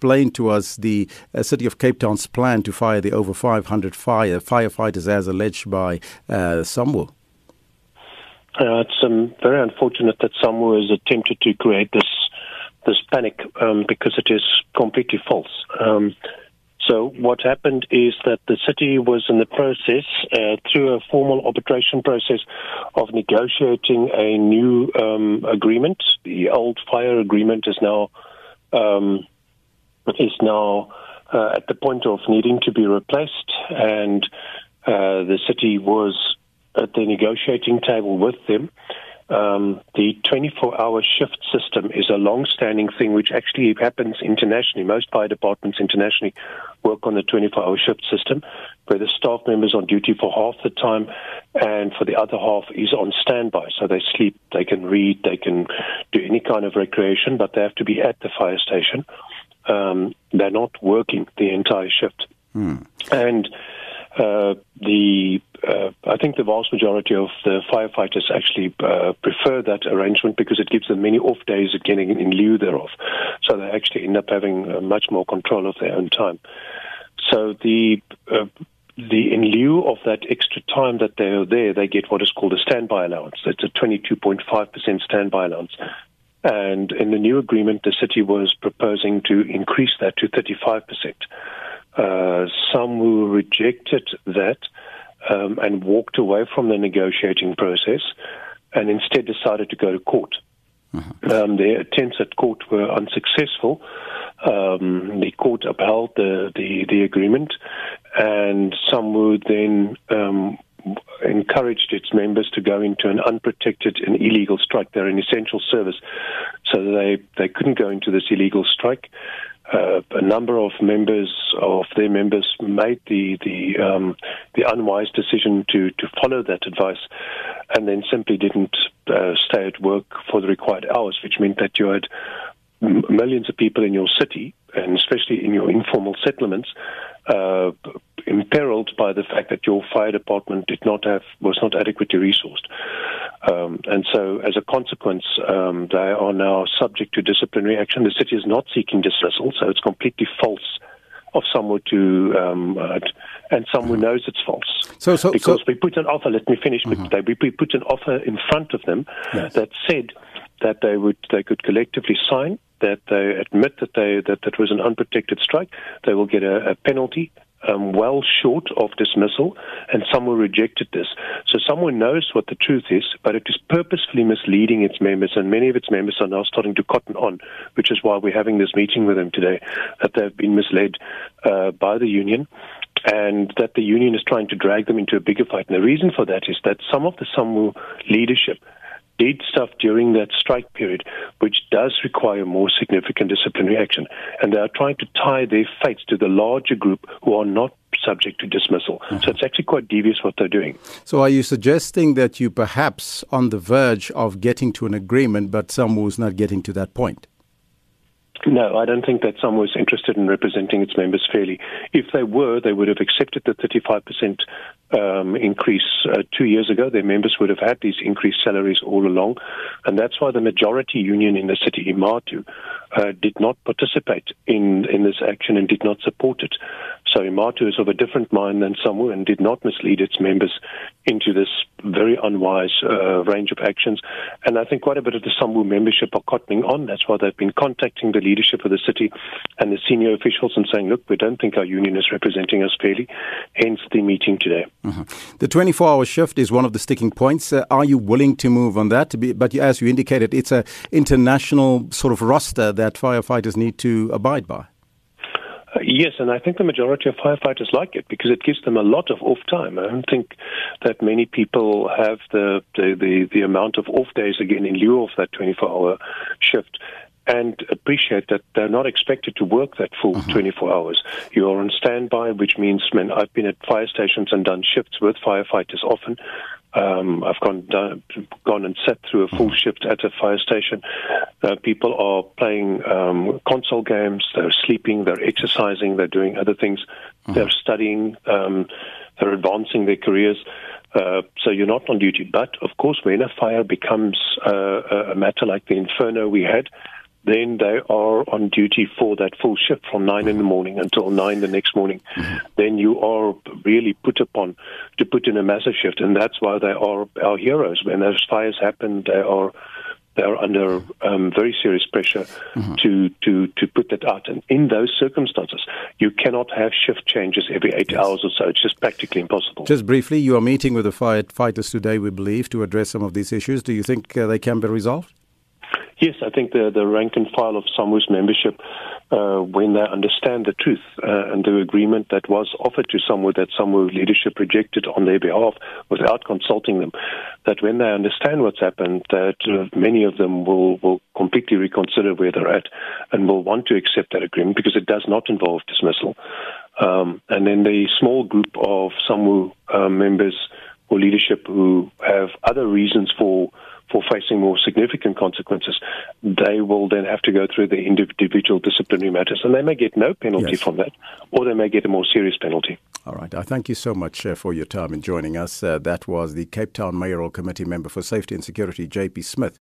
explain to us the uh, City of Cape Town's plan to fire the over 500 fire firefighters as alleged by uh, SAMWU? Uh, it's um, very unfortunate that SAMWU has attempted to create this this panic um, because it is completely false. Um, so what happened is that the city was in the process, uh, through a formal arbitration process, of negotiating a new um, agreement. The old fire agreement is now um, is now uh, at the point of needing to be replaced, and uh, the city was at the negotiating table with them. Um, the 24 hour shift system is a long standing thing which actually happens internationally. Most fire departments internationally work on the 24 hour shift system where the staff members on duty for half the time and for the other half is on standby. So they sleep, they can read, they can do any kind of recreation, but they have to be at the fire station. Um, they're not working the entire shift. Hmm. And uh, the uh, I think the vast majority of the firefighters actually uh, prefer that arrangement because it gives them many off days again in, in lieu thereof. So they actually end up having uh, much more control of their own time. So the uh, the in lieu of that extra time that they are there, they get what is called a standby allowance. It's a 22.5% standby allowance. And in the new agreement, the city was proposing to increase that to 35%. Uh, SAMWU rejected that um, and walked away from the negotiating process and instead decided to go to court. Mm-hmm. Um, their attempts at court were unsuccessful. Um, the court upheld the, the, the agreement, and some would then um, encouraged its members to go into an unprotected and illegal strike. They're an essential service, so they, they couldn't go into this illegal strike uh, a number of members of their members made the the um, the unwise decision to to follow that advice, and then simply didn't uh, stay at work for the required hours, which meant that you had millions of people in your city, and especially in your informal settlements, uh, imperiled by the fact that your fire department did not have was not adequately resourced. Um, and so, as a consequence, um, they are now subject to disciplinary action. The city is not seeking dismissal, so it's completely false of SAMWU to, um, uh, and SAMWU mm-hmm. knows it's false. So, so because so, we put an offer. Let me finish. Mm-hmm. They, we put an offer in front of them yes. that said that they would they could collectively sign that they admit that they that that was an unprotected strike. They will get a, a penalty um, well short of dismissal, and SAMWU rejected this. So SAMWU knows what the truth is, but it is purposefully misleading its members, and many of its members are now starting to cotton on, which is why we're having this meeting with them today, that they've been misled uh, by the union and that the union is trying to drag them into a bigger fight. And the reason for that is that some of the SAMWU leadership did stuff during that strike period, which does require more significant disciplinary action. And they are trying to tie their fates to the larger group who are not subject to dismissal. Mm-hmm. So it's actually quite devious what they're doing. So are you suggesting that you perhaps on the verge of getting to an agreement, but SAMWU was not getting to that point? No, I don't think that SAMWU was interested in representing its members fairly. If they were, they would have accepted the 35% um, increase uh, two years ago. Their members would have had these increased salaries all along. And that's why the majority union in the city, IMATU, uh, did not participate in, in this action and did not support it. So IMATU is of a different mind than SAMWU and did not mislead its members into this very unwise uh, range of actions. And I think quite a bit of the SAMWU membership are cottoning on. That's why they've been contacting the leadership of the city and the senior officials and saying, look, we don't think our union is representing us fairly, hence the meeting today. Mm-hmm. The 24 hour shift is one of the sticking points. Uh, are you willing to move on that? But as you indicated, it's an international sort of roster that firefighters need to abide by. Yes, and I think the majority of firefighters like it because it gives them a lot of off time. I don't think that many people have the the, the, the amount of off days again in lieu of that 24 hour shift and appreciate that they're not expected to work that full uh-huh. 24 hours. You're on standby, which means when I've been at fire stations and done shifts with firefighters often, um, I've gone down, gone and sat through a full mm-hmm. shift at a fire station. Uh, people are playing um, console games. They're sleeping. They're exercising. They're doing other things. Mm-hmm. They're studying. Um, they're advancing their careers. Uh, so you're not on duty. But of course, when a fire becomes uh, a matter like the inferno we had, then they are on duty for that full shift from 9 in the morning until 9 the next morning. Mm-hmm. Then you are really put upon to put in a massive shift. And that's why they are our heroes. When those fires happen, they are they are under um, very serious pressure mm-hmm. to, to, to put that out. And in those circumstances, you cannot have shift changes every eight yes. hours or so. It's just practically impossible. Just briefly, you are meeting with the firefighters today, we believe, to address some of these issues. Do you think uh, they can be resolved? Yes, I think the, the rank and file of SAMWU's membership, uh, when they understand the truth uh, and the agreement that was offered to SAMWU that SAMWU leadership rejected on their behalf without consulting them, that when they understand what's happened, that uh, many of them will, will completely reconsider where they're at and will want to accept that agreement because it does not involve dismissal. Um, and then the small group of SAMWU uh, members or leadership who have other reasons for for facing more significant consequences, they will then have to go through the individual disciplinary matters, and they may get no penalty yes. from that, or they may get a more serious penalty. All right. I thank you so much uh, for your time in joining us. Uh, that was the Cape Town Mayoral Committee member for Safety and Security, J.P. Smith.